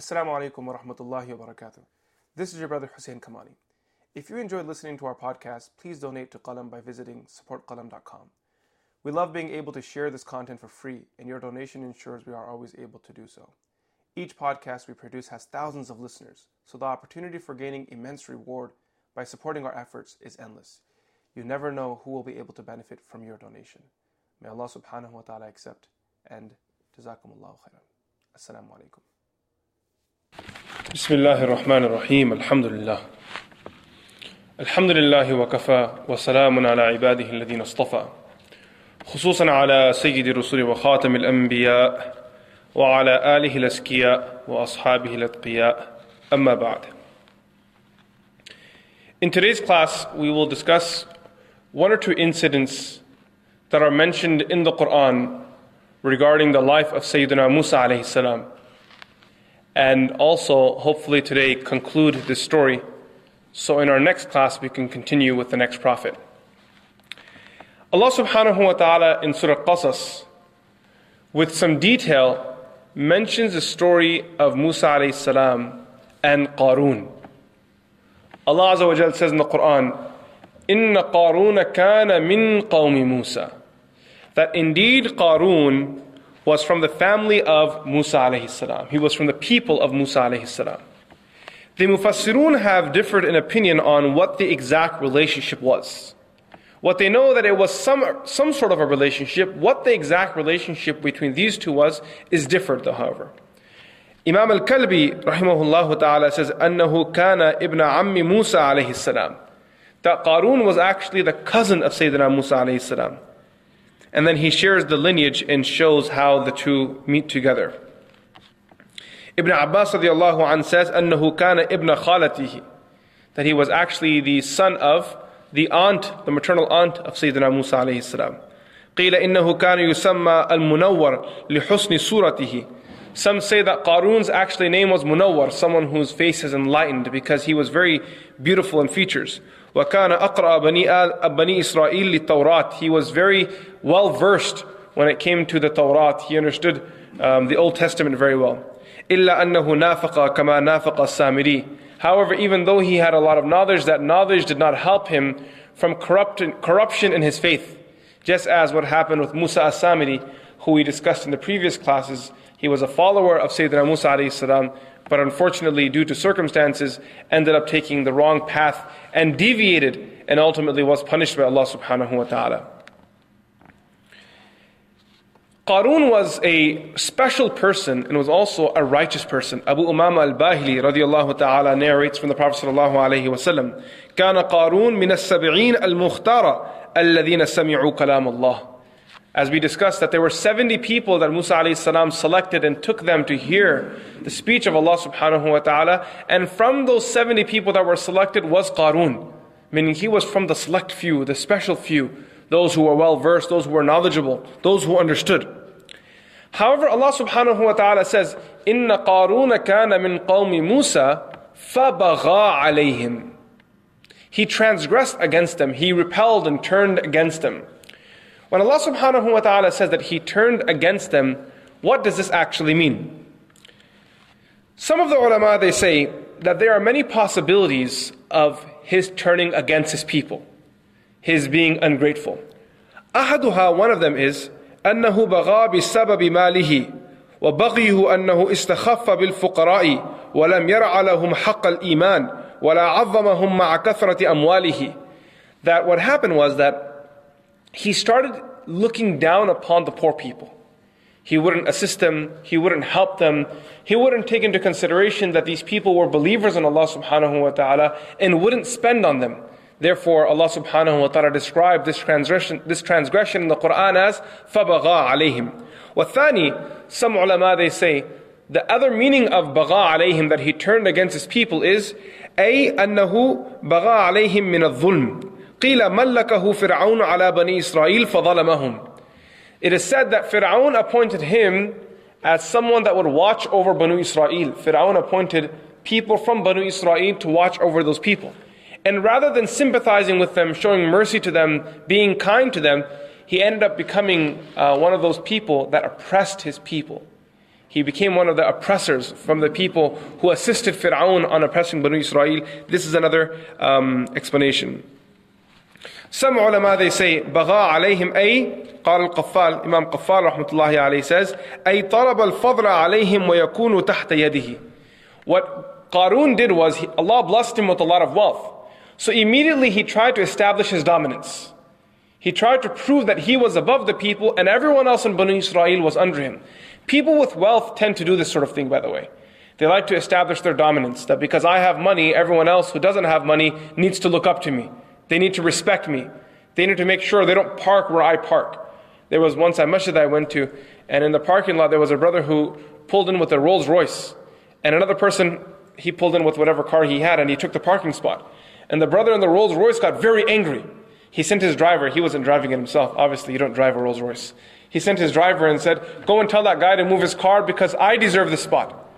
Assalamu alaikum wa rahmatullahi wa barakatuh. This is your brother Hussein Kamani. If you enjoyed listening to our podcast, please donate to Qalam by visiting supportqalam.com. We love being able to share this content for free, and your donation ensures we are always able to do so. Each podcast we produce has thousands of listeners, so the opportunity for gaining immense reward by supporting our efforts is endless. You never know who will be able to benefit from your donation. May Allah subhanahu wa ta'ala accept and jazakumullahu khairan. Assalamu alaikum. بسم الله الرحمن الرحيم الحمد لله الحمد لله وكفى وسلام على عباده الذين اصطفى خصوصا على سيد الرسل وخاتم الأنبياء وعلى آله الأسكياء وأصحابه الأتقياء أما بعد In today's class, we will discuss one or two incidents that are mentioned in the Quran regarding the life of Sayyidina Musa alayhi salam. and also hopefully today conclude this story so in our next class we can continue with the next prophet. Allah subhanahu wa ta'ala in Surah Qasas with some detail mentions the story of Musa alayhi salam and Qarun. Allah Azza wa Jal says in the Quran, Inna Qarun kana min qawmi Musa. That indeed Qarun was from the family of Musa alayhi salam. He was from the people of Musa alayhi salam. The Mufassirun have differed in opinion on what the exact relationship was. What they know that it was some, some sort of a relationship. What the exact relationship between these two was is different, however. Imam al-Kalbi, rahimahullah ta'ala, says, أنه كان ابن عم موسى عليه السلام. That Qarun was actually the cousin of Sayyidina Musa alayhi salam. And then he shares the lineage and shows how the two meet together. Ibn Abbas radiallahu anh says, أنه كان ابن خالته. That he was actually the son of the aunt, the maternal aunt of Sayyidina Musa alayhi salam. قيل إنه كان يسمى المنور لحسن صورته. Some say that Qarun's actually name was Munawwar, someone whose face is enlightened because he was very beautiful in features. وكان أقرأ بني, بني إسرائيل للتوراة. He was very well versed when it came to the Torah. He understood um, the Old Testament very well. إلا أنه نافق كما نافق السامري. However, even though he had a lot of knowledge, that knowledge did not help him from corruption in his faith. Just as what happened with Musa as-Samiri, who we discussed in the previous classes. He was a follower of Sayyidina Musa alayhi salam, but unfortunately, due to circumstances, ended up taking the wrong path and deviated and ultimately was punished by Allah subhanahu wa ta'ala. Qarun was a special person and was also a righteous person. Abu Umama al-Bahili radiallahu ta'ala narrates from the Prophet sallallahu alayhi wa sallam, كان قارون من السبعين المختارة الذين سمعوا كلام الله. As we discussed, that there were 70 people that Musa alayhi salam selected and took them to hear the speech of Allah subhanahu wa ta'ala. And from those 70 people that were selected was Qarun, meaning he was from the select few, the special few, those who were well versed, those who were knowledgeable, those who understood. However, Allah subhanahu wa ta'ala says, إِنَّ قَارُونَ كَانَ مِنْ قَوْمِ مُوسَى فَبَغَى عَلَيْهِمْ He transgressed against them, he repelled and turned against them. When Allah subhanahu wa ta'ala says that He turned against them, what does this actually mean? Some of the ulama they say that there are many possibilities of His turning against His people, His being ungrateful. أحدها, one of them is أنه بغى بسبب ماله وبغيه أنه استخف بالفقراء ولم يرع لهم حق الإيمان ولا عظمهم مع كثرة أمواله That what happened was that he started looking down upon the poor people. He wouldn't assist them, he wouldn't help them, he wouldn't take into consideration that these people were believers in Allah subhanahu wa ta'ala and wouldn't spend on them. Therefore, Allah subhanahu wa ta'ala described this transgression, this transgression in the Quran as فَبَغَى عَلَيْهِمْ وَالثاني, some ulama they say, the other meaning of بَغَى عَلَيْهِمْ that he turned against his people is أي أنه بغى عليهم من الظلم قيل ملكه فرعون على بني إسرائيل فظلمهم It is said that Fir'aun appointed him as someone that would watch over Banu Israel. Fir'aun appointed people from Banu Israel to watch over those people. And rather than sympathizing with them, showing mercy to them, being kind to them, he ended up becoming uh, one of those people that oppressed his people. He became one of the oppressors from the people who assisted Fir'aun on oppressing Banu Israel. This is another um, explanation. Some ulama they say بغى عليهم أي قال القفال Imam Qaffal رحمة الله عليه says أي طلب الفضل عليهم ويكون تحت يده What Qarun did was he, Allah blessed him with a lot of wealth. So immediately he tried to establish his dominance. He tried to prove that he was above the people and everyone else in Banu Israel was under him. People with wealth tend to do this sort of thing, by the way. They like to establish their dominance, that because I have money, everyone else who doesn't have money needs to look up to me. They need to respect me. They need to make sure they don't park where I park. There was once a masjid I went to, and in the parking lot there was a brother who pulled in with a Rolls Royce, and another person, he pulled in with whatever car he had, and he took the parking spot. And the brother in the Rolls Royce got very angry. He sent his driver, he wasn't driving it himself. Obviously, you don't drive a Rolls Royce. He sent his driver and said, Go and tell that guy to move his car because I deserve the spot.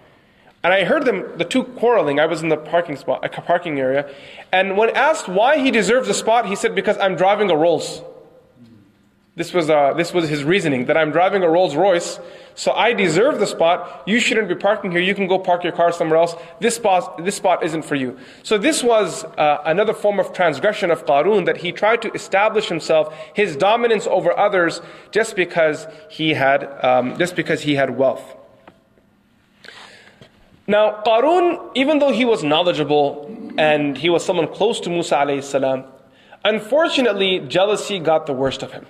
And I heard them, the two quarreling. I was in the parking spot, a parking area. And when asked why he deserves the spot, he said, Because I'm driving a Rolls. This was, uh, this was his reasoning, that I'm driving a Rolls Royce, so I deserve the spot. You shouldn't be parking here. You can go park your car somewhere else. This spot, this spot isn't for you. So this was uh, another form of transgression of Qarun, that he tried to establish himself, his dominance over others, just because he had, um, just because he had wealth. Now, Qarun, even though he was knowledgeable and he was someone close to Musa alayhi unfortunately, jealousy got the worst of him.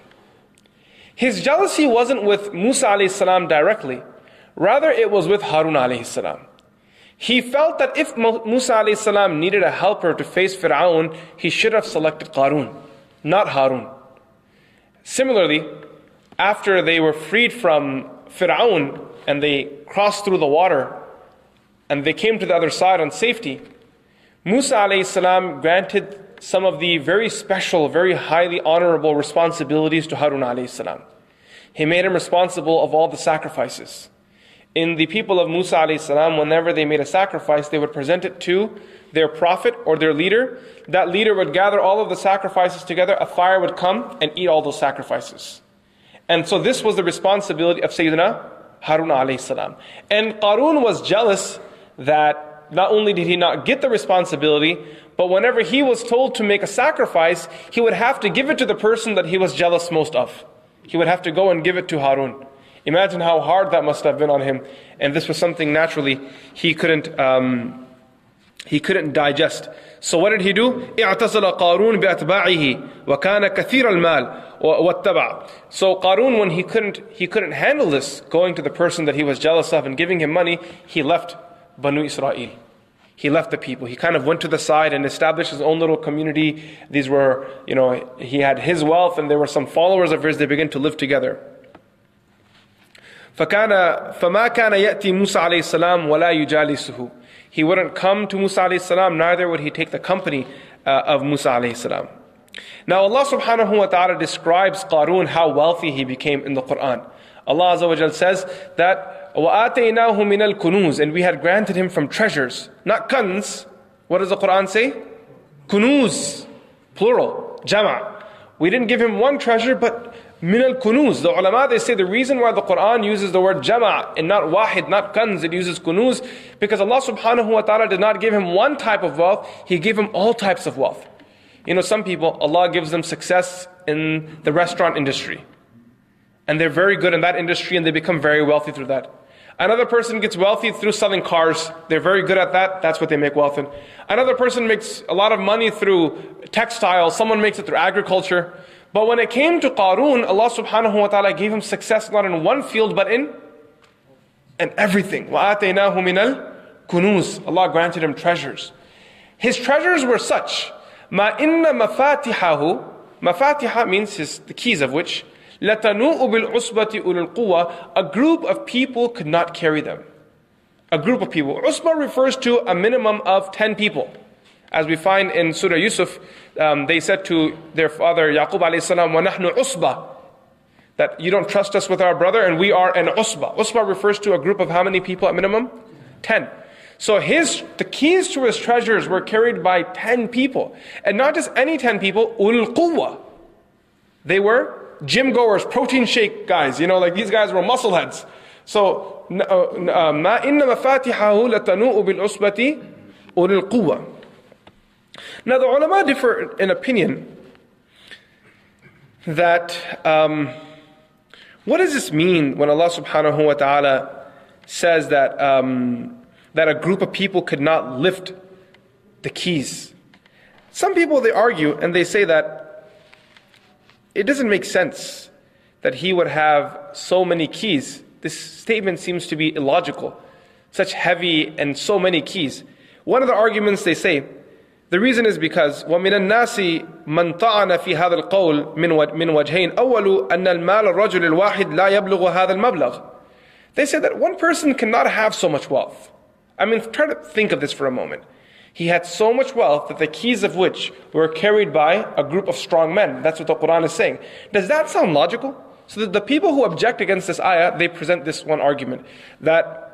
His jealousy wasn't with Musa alayhi directly, rather it was with Harun alayhi. He felt that if Musa alayhi needed a helper to face Fir'aun, he should have selected Qarun, not Harun. Similarly, after they were freed from Fir'aun and they crossed through the water and they came to the other side on safety, Musa alayhi granted some of the very special, very highly honorable responsibilities to Harun alayhi. He made him responsible of all the sacrifices. In the people of Musa alayhi salam, whenever they made a sacrifice, they would present it to their prophet or their leader. That leader would gather all of the sacrifices together, a fire would come and eat all those sacrifices. And so this was the responsibility of Sayyidina Harun alayhi salam. And Qarun was jealous that not only did he not get the responsibility, but whenever he was told to make a sacrifice, he would have to give it to the person that he was jealous most of. He would have to go and give it to Harun. Imagine how hard that must have been on him. And this was something naturally he couldn't, um, he couldn't digest. So what did he do? اعتزل قارون بأتباعه وكان كثير المال واتبع. So Qarun, when he couldn't, he couldn't handle this, going to the person that he was jealous of and giving him money, he left Banu Israel. He left the people. He kind of went to the side and established his own little community. These were, you know, he had his wealth and there were some followers of his. They began to live together. فكان فما كان يأتي موسى عليه السلام ولا يجالسه. He wouldn't come to Musa عليه السلام, neither would he take the company uh, of Musa عليه السلام. Now Allah subhanahu wa ta'ala describes Qarun how wealthy he became in the Quran. Allah Azza wa says that وَآتَيْنَاهُ مِنَ الْكُنُوزِ And we had granted him from treasures, not kans. What does the Quran say? Kunuz, plural, jama'. We didn't give him one treasure, but min al kunuz. The ulama they say the reason why the Quran uses the word jama' and not wahid, not kans, it uses kunuz, because Allah subhanahu wa ta'ala did not give him one type of wealth, He gave him all types of wealth. You know, some people, Allah gives them success in the restaurant industry. And they're very good in that industry and they become very wealthy through that. Another person gets wealthy through selling cars. They're very good at that. That's what they make wealth in. Another person makes a lot of money through textiles. Someone makes it through agriculture. But when it came to Qarun, Allah subhanahu wa ta'ala gave him success not in one field but in, in everything. وَآتَيْنَاهُ مِنَ الْكُنُوزِ Allah granted him treasures. His treasures were such. مَا إِنَّ مَفَاتِحَهُ Mafatiha means his, the keys of which لَتَنُوءُ بِالْعُصْبَةِ أُولِي الْقُوَّةِ A group of people could not carry them. A group of people. Usbah refers to a minimum of 10 people. As we find in Surah Yusuf, um, they said to their father Yaqub alayhi salam, وَنَحْنُ عُصْبَةً That you don't trust us with our brother and we are an usbah. Usbah refers to a group of how many people at minimum? 10. So his, the keys to his treasures were carried by 10 people. And not just any 10 people, ul They were gym goers, protein shake guys, you know, like these guys were muscle heads. So ما إن مفاتحه لتنوء بالعصبة أولي القوة Now the ulama differ in opinion that um, what does this mean when Allah subhanahu wa ta'ala says that, um, that a group of people could not lift the keys? Some people they argue and they say that it doesn't make sense that he would have so many keys. This statement seems to be illogical. Such heavy and so many keys. One of the arguments they say, the reason is because ومن الناس من طعن في هذا القول من من وجهين أول أن المال الرجل الواحد لا يبلغ هذا المبلغ. They say that one person cannot have so much wealth. I mean, try to think of this for a moment. He had so much wealth that the keys of which were carried by a group of strong men. That's what the Quran is saying. Does that sound logical? So the people who object against this ayah, they present this one argument that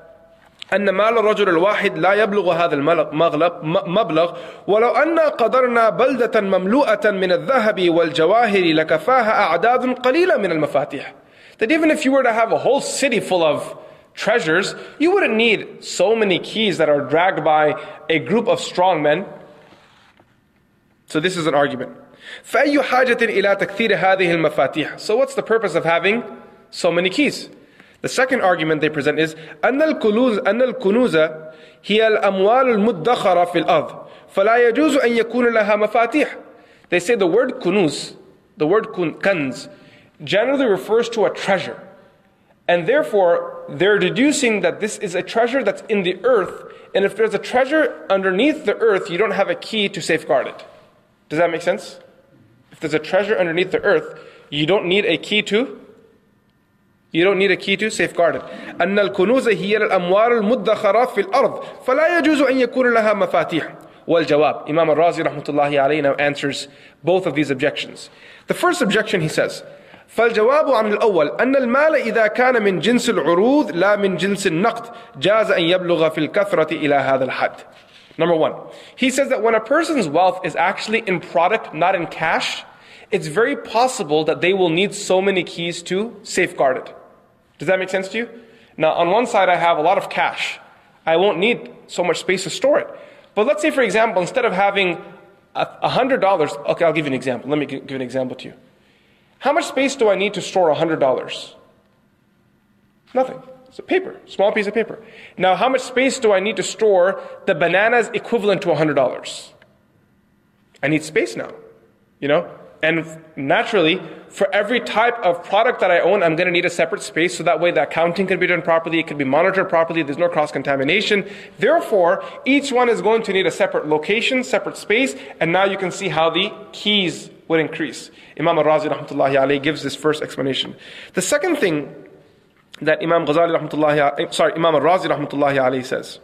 أن مال الرجل الواحد لا يبلغ هذا المبلغ ولو أن قدرنا بلدة مملوءة من الذهب والجواهر لكفاها أعداد قليلة من المفاتيح That even if you were to have a whole city full of treasures, you wouldn't need so many keys that are dragged by a group of strong men. So this is an argument. فأي حاجة إلى تكثير هذه المفاتيح So what's the purpose of having so many keys? The second argument they present is أن الكنوز أن الكنوز هي الأموال المدخرة في الأرض فلا يجوز أن يكون لها مفاتيح. They say the word kunuz, the word kanz, generally refers to a treasure. And therefore, they're deducing that this is a treasure that's in the earth. And if there's a treasure underneath the earth, you don't have a key to safeguard it. Does that make sense? If there's a treasure underneath the earth, you don't need a key to you don't need a key to safeguard it. أن الكنوز هي الأموال المدخرة في الأرض فلا يجوز أن يكون لها مفاتيح. والجواب Imam al-Razi رحمة الله عليه now answers both of these objections. The first objection he says فالجواب عن الأول أن المال إذا كان من جنس العروض لا من جنس النقد جاز أن يبلغ في الكثرة إلى هذا الحد. Number one, he says that when a person's wealth is actually in product, not in cash, it's very possible that they will need so many keys to safeguard it. Does that make sense to you? Now, on one side, I have a lot of cash. I won't need so much space to store it. But let's say, for example, instead of having a hundred dollars, okay, I'll give you an example. Let me give an example to you. How much space do I need to store a hundred dollars? Nothing. It's a paper, small piece of paper. Now, how much space do I need to store the bananas equivalent to a hundred dollars? I need space now. You know, and naturally, for every type of product that I own, I'm going to need a separate space so that way the accounting can be done properly, it can be monitored properly, there's no cross contamination. Therefore, each one is going to need a separate location, separate space, and now you can see how the keys would increase. Imam al-Razi rahmatullahi alayhi gives this first explanation. The second thing that Imam Ghazali rahmatullahi sorry, Imam al-Razi rahmatullahi alayhi says,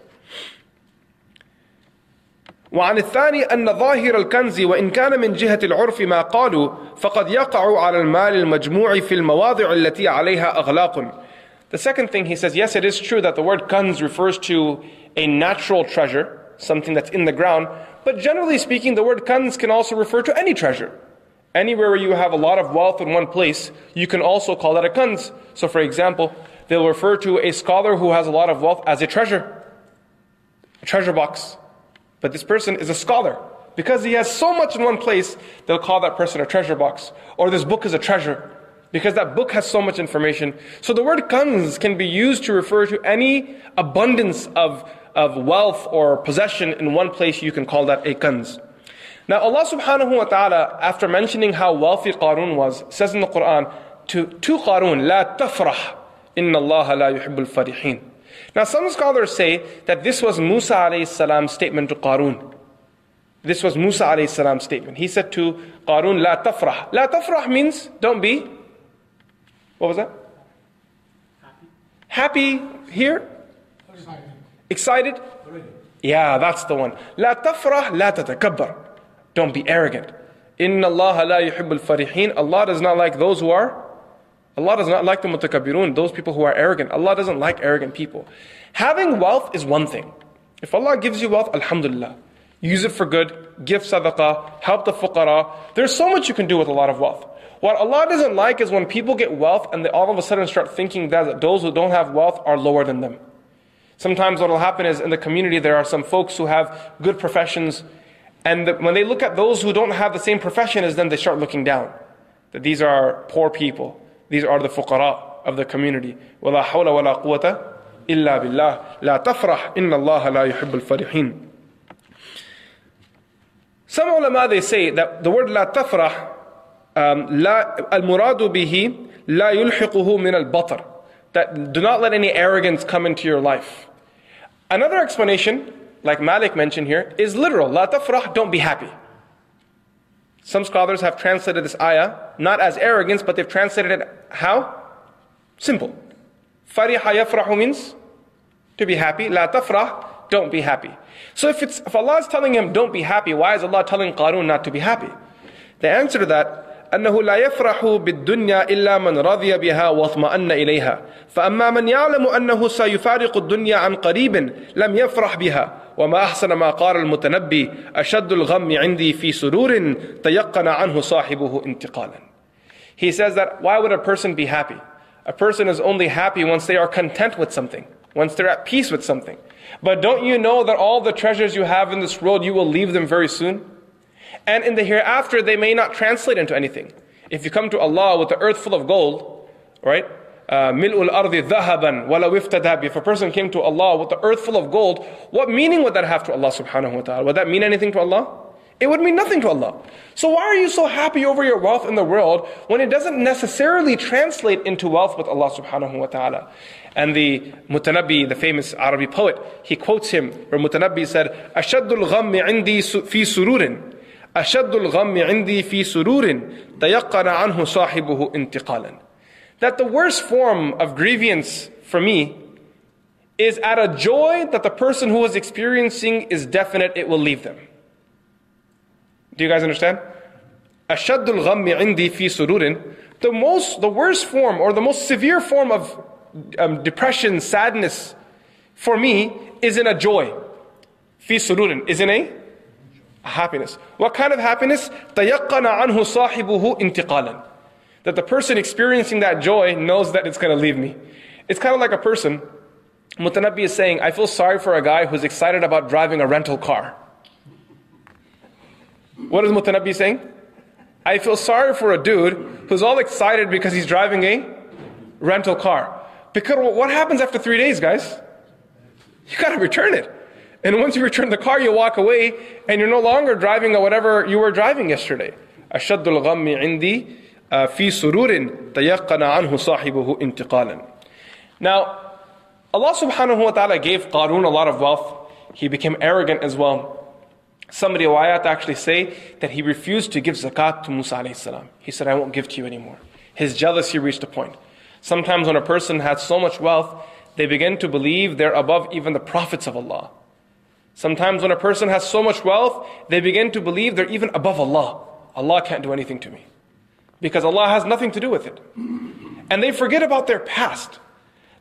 وعن الثاني أن ظاهر الكنز وإن كان من جهة العرف ما قالوا فقد يقع على المال المجموع في المواضع التي عليها أغلاق The second thing he says, yes, it is true that the word kanz refers to a natural treasure, something that's in the ground, but generally speaking, the word kanz can also refer to any treasure. Anywhere where you have a lot of wealth in one place, you can also call that a kanz. So for example, they'll refer to a scholar who has a lot of wealth as a treasure, a treasure box. But this person is a scholar. Because he has so much in one place, they'll call that person a treasure box. Or this book is a treasure. Because that book has so much information. So the word kanz can be used to refer to any abundance of, of wealth or possession in one place, you can call that a kanz. Now Allah subhanahu wa ta'ala, after mentioning how wealthy Qarun was, says in the Quran to, to Qarun, لا تفرح إن الله لا يحب الفرحين. Now, some scholars say that this was Musa alayhi salam's statement to Qarun. This was Musa alayhi salam's statement. He said to Qarun, La tafrah. La tafrah means don't be. What was that? Happy. Happy here? Excited. Excited? Yeah, that's the one. La tafrah, la tatakabbar. Don't be arrogant. Inna Allah la yuhibbul farihin. Allah does not like those who are Allah does not like the mutakabirun, those people who are arrogant. Allah doesn't like arrogant people. Having wealth is one thing. If Allah gives you wealth, alhamdulillah. Use it for good, give sadaqah, help the fuqara. There's so much you can do with a lot of wealth. What Allah doesn't like is when people get wealth and they all of a sudden start thinking that those who don't have wealth are lower than them. Sometimes what will happen is in the community there are some folks who have good professions, and the, when they look at those who don't have the same profession as them, they start looking down. That these are poor people. These are the fuqara of the community. وَلَا حَوْلَ وَلَا قُوَّةَ إِلَّا بِاللَّهِ لَا تَفْرَحْ إِنَّ اللَّهَ لَا يُحِبُّ الْفَرِحِينَ Some ulama they say that the word لا تفرح um, لا المراد به لا يلحقه من البطر that do not let any arrogance come into your life. Another explanation, like Malik mentioned here, is literal. La tafrah, don't be happy. Some scholars have translated this ayah not as arrogance, but they've translated it how? Simple. Fariha yafrahu means to be happy. La tafrah, don't be happy. So if, it's, if Allah is telling him don't be happy, why is Allah telling Qarun not to be happy? The answer to that أنه لا يفرح بالدنيا إلا من رضي بها واطمأن إليها فأما من يعلم أنه سيفارق الدنيا عن قريب لم يفرح بها وما أحسن ما قال المتنبي أشد الغم عندي في سرور تيقن عنه صاحبه انتقالا He says that why would a person be happy? A person is only happy once they are content with something, once they're at peace with something. But don't you know that all the treasures you have in this world, you will leave them very soon? And in the hereafter, they may not translate into anything. If you come to Allah with the earth full of gold, right? Uh, mil'ul ardi dhahaban wala If a person came to Allah with the earth full of gold, what meaning would that have to Allah subhanahu wa ta'ala? Would that mean anything to Allah? It would mean nothing to Allah. So why are you so happy over your wealth in the world when it doesn't necessarily translate into wealth with Allah subhanahu wa ta'ala? And the Mutanabbi, the famous Arabic poet, he quotes him, where Mutanabbi said, أَشَدُّ الْغَمِّ عِنْدِي فِي سُرُورٍ أشد الغم عندي في سرور تيقن عنه صاحبه انتقالا That the worst form of grievance for me is at a joy that the person who is experiencing is definite it will leave them. Do you guys understand? أشد الغم عندي في سرور The most, the worst form or the most severe form of um, depression, sadness for me is in a joy. في سرور is in a happiness. What kind of happiness? تَيَقَّنَ عَنْهُ صَاحِبُهُ انتقالا. That the person experiencing that joy knows that it's going to leave me. It's kind of like a person, Mutanabbi is saying, I feel sorry for a guy who's excited about driving a rental car. What is Mutanabbi saying? I feel sorry for a dude who's all excited because he's driving a rental car. Because what happens after three days, guys? You gotta return it. And once you return the car, you walk away and you're no longer driving whatever you were driving yesterday. أشد الغم عندي في سرور تيقن عنه صاحبه انتقالا. Now, Allah subhanahu wa ta'ala gave Qarun a lot of wealth. He became arrogant as well. Some riwayat actually say that he refused to give zakat to Musa alayhi salam. He said, I won't give to you anymore. His jealousy reached a point. Sometimes when a person has so much wealth, they begin to believe they're above even the prophets of Allah. Sometimes when a person has so much wealth, they begin to believe they're even above Allah. Allah can't do anything to me. Because Allah has nothing to do with it. And they forget about their past.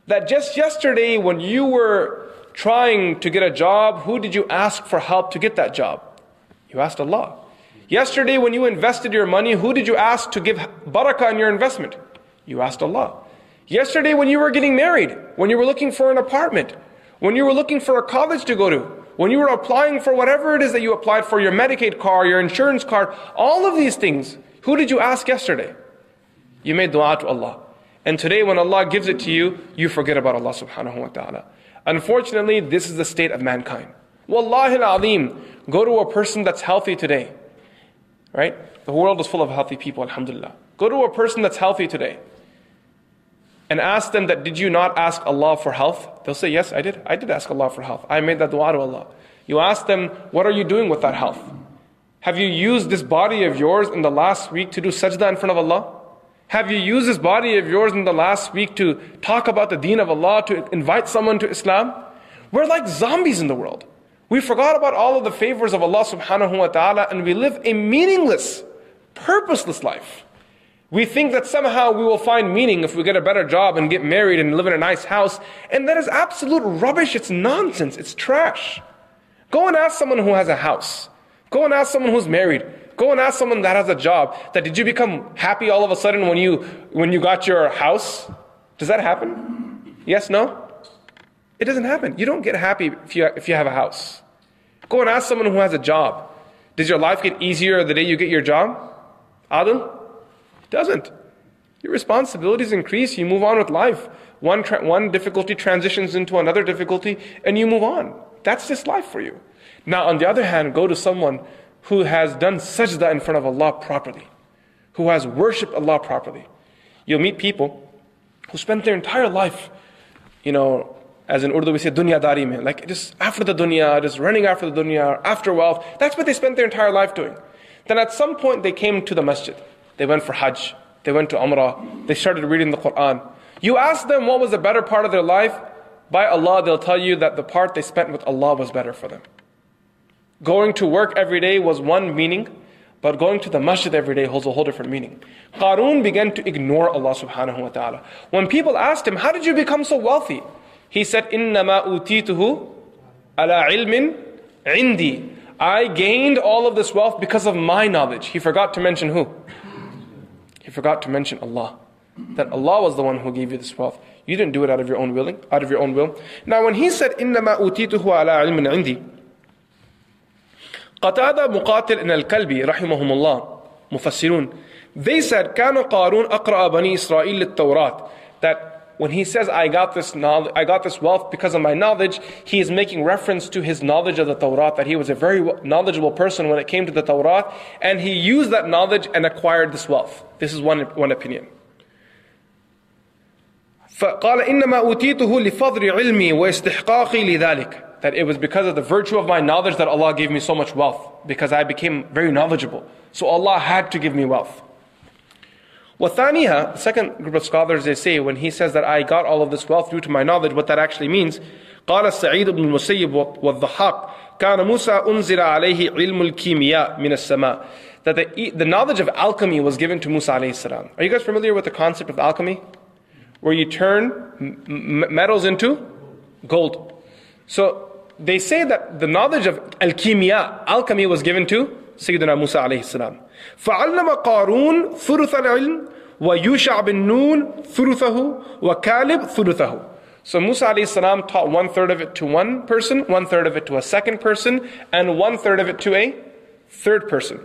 That just yesterday when you were trying to get a job, who did you ask for help to get that job? You asked Allah. Yesterday when you invested your money, who did you ask to give barakah in your investment? You asked Allah. Yesterday when you were getting married, when you were looking for an apartment, when you were looking for a college to go to, when you were applying for whatever it is that you applied for, your Medicaid card, your insurance card, all of these things, who did you ask yesterday? You made dua to Allah. And today when Allah gives it to you, you forget about Allah subhanahu wa ta'ala. Unfortunately, this is the state of mankind. Wallahi al-azim, go to a person that's healthy today. Right? The world is full of healthy people, alhamdulillah. Go to a person that's healthy today and ask them that, did you not ask Allah for health? They'll say, yes, I did. I did ask Allah for health. I made that dua to Allah. You ask them, what are you doing with that health? Have you used this body of yours in the last week to do sajda in front of Allah? Have you used this body of yours in the last week to talk about the deen of Allah, to invite someone to Islam? We're like zombies in the world. We forgot about all of the favors of Allah subhanahu wa ta'ala and we live a meaningless, purposeless life. We think that somehow we will find meaning if we get a better job and get married and live in a nice house. And that is absolute rubbish. It's nonsense. It's trash. Go and ask someone who has a house. Go and ask someone who's married. Go and ask someone that has a job that did you become happy all of a sudden when you when you got your house? Does that happen? Yes, no? It doesn't happen. You don't get happy if you if you have a house. Go and ask someone who has a job. Does your life get easier the day you get your job? Adil? It doesn't. Your responsibilities increase, you move on with life. One, tra- one difficulty transitions into another difficulty, and you move on. That's just life for you. Now, on the other hand, go to someone who has done sajda in front of Allah properly, who has worshipped Allah properly. You'll meet people who spent their entire life, you know, as in Urdu we say dunya dari mein, like just after the dunya, just running after the dunya, after wealth. That's what they spent their entire life doing. Then at some point they came to the masjid. They went for Hajj. They went to Umrah. They started reading the Quran. You ask them what was the better part of their life, by Allah, they'll tell you that the part they spent with Allah was better for them. Going to work every day was one meaning, but going to the masjid every day holds a whole different meaning. Qarun began to ignore Allah subhanahu wa ta'ala. When people asked him, How did you become so wealthy? He said, Innama utituhu ala ilmin indi. I gained all of this wealth because of my knowledge. He forgot to mention who? He forgot to mention Allah. That Allah was the one who gave you this wealth. You didn't do it out of your own willing, out of your own will. Now when he said, إِنَّمَا أُوتِيتُهُ عَلَى عِلْمٍ عِنْدِي قتادة مقاتل إن الكلبي رحمهم الله مفسرون they said كان قارون أقرأ بني إسرائيل للتوراة that when he says I got this knowledge, I got this wealth because of my knowledge, he is making reference to his knowledge of the Torah, that he was a very knowledgeable person when it came to the Torah, and he used that knowledge and acquired this wealth. This is one, one opinion. فقال إنما أوتيته لفضل علمي واستحقاقي لذلك that it was because of the virtue of my knowledge that Allah gave me so much wealth because I became very knowledgeable so Allah had to give me wealth وَالثَّانِيهَا Second group of scholars, they say, when he says that I got all of this wealth due to my knowledge, what that actually means, قال السعيد بن المسيب والضحاك كان موسى أنزل عليه علم الكيمياء من السماء that the, the knowledge of alchemy was given to Musa alayhi. Are you guys familiar with the concept of alchemy? Where you turn metals into gold. So they say that the knowledge of alchemy was given to Sayyidina Musa alayhi. فعلم قارون ثلث العلم ويوشع بن نون ثلثه وكالب ثلثه. So Musa alayhi salam taught one third of it to one person, one third of it to a second person, and one third of it to a third person.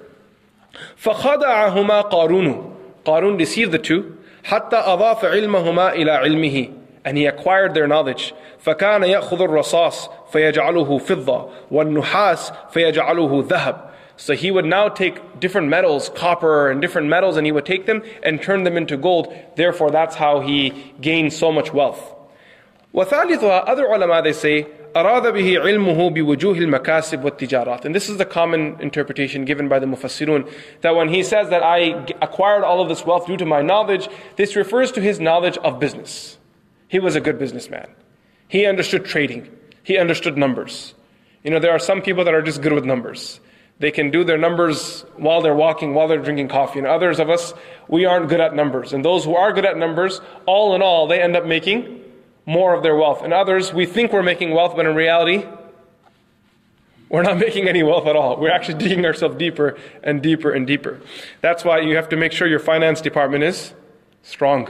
فخدعهما قارون. Qarun deceived the two. حتى أضاف علمهما إلى علمه and he acquired their knowledge فكان يأخذ الرصاص فيجعله فضة والنحاس فيجعله ذهب so he would now take different metals, copper and different metals, and he would take them and turn them into gold. Therefore, that's how he gained so much wealth. وثالثها, other ulama, they say, أراد به علمه بوجوه المكاسب والتجارات. And this is the common interpretation given by the Mufassirun, that when he says that I acquired all of this wealth due to my knowledge, this refers to his knowledge of business. He was a good businessman. He understood trading. He understood numbers. You know, there are some people that are just good with numbers. They can do their numbers while they're walking, while they're drinking coffee. And others of us, we aren't good at numbers. And those who are good at numbers, all in all, they end up making more of their wealth. And others, we think we're making wealth, but in reality, we're not making any wealth at all. We're actually digging ourselves deeper and deeper and deeper. That's why you have to make sure your finance department is strong.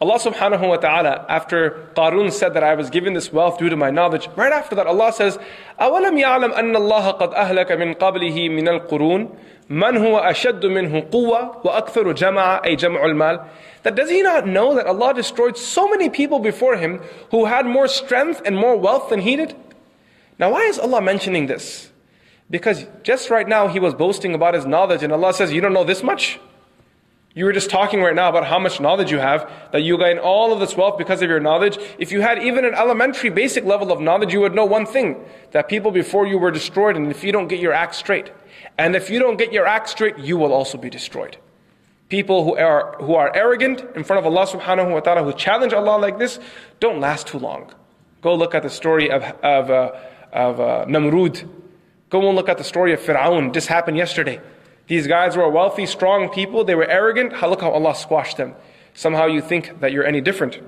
Allah subhanahu wa ta'ala, after Qarun said that I was given this wealth due to my knowledge, right after that Allah says, أَوَلَمْ يَعْلَمْ أَنَّ اللَّهَ قَدْ أَهْلَكَ مِنْ قَبْلِهِ مِنَ الْقُرُونِ مَنْ هُوَ أَشَدُّ مِنْهُ قُوَّةً وَأَكْثَرُ جَمَعًا أي جَمْعُ الْمَالِ that does he not know that Allah destroyed so many people before him who had more strength and more wealth than he did? Now, why is Allah mentioning this? Because just right now he was boasting about his knowledge, and Allah says, You don't know this much? You were just talking right now about how much knowledge you have, that you gain all of this wealth because of your knowledge. If you had even an elementary basic level of knowledge, you would know one thing that people before you were destroyed, and if you don't get your act straight, and if you don't get your act straight, you will also be destroyed. People who are, who are arrogant in front of Allah subhanahu wa ta'ala, who challenge Allah like this, don't last too long. Go look at the story of, of, uh, of uh, Namrud. Go and look at the story of Fir'aun. This happened yesterday. These guys were wealthy, strong people. They were arrogant. Look how Allah squashed them. Somehow you think that you're any different.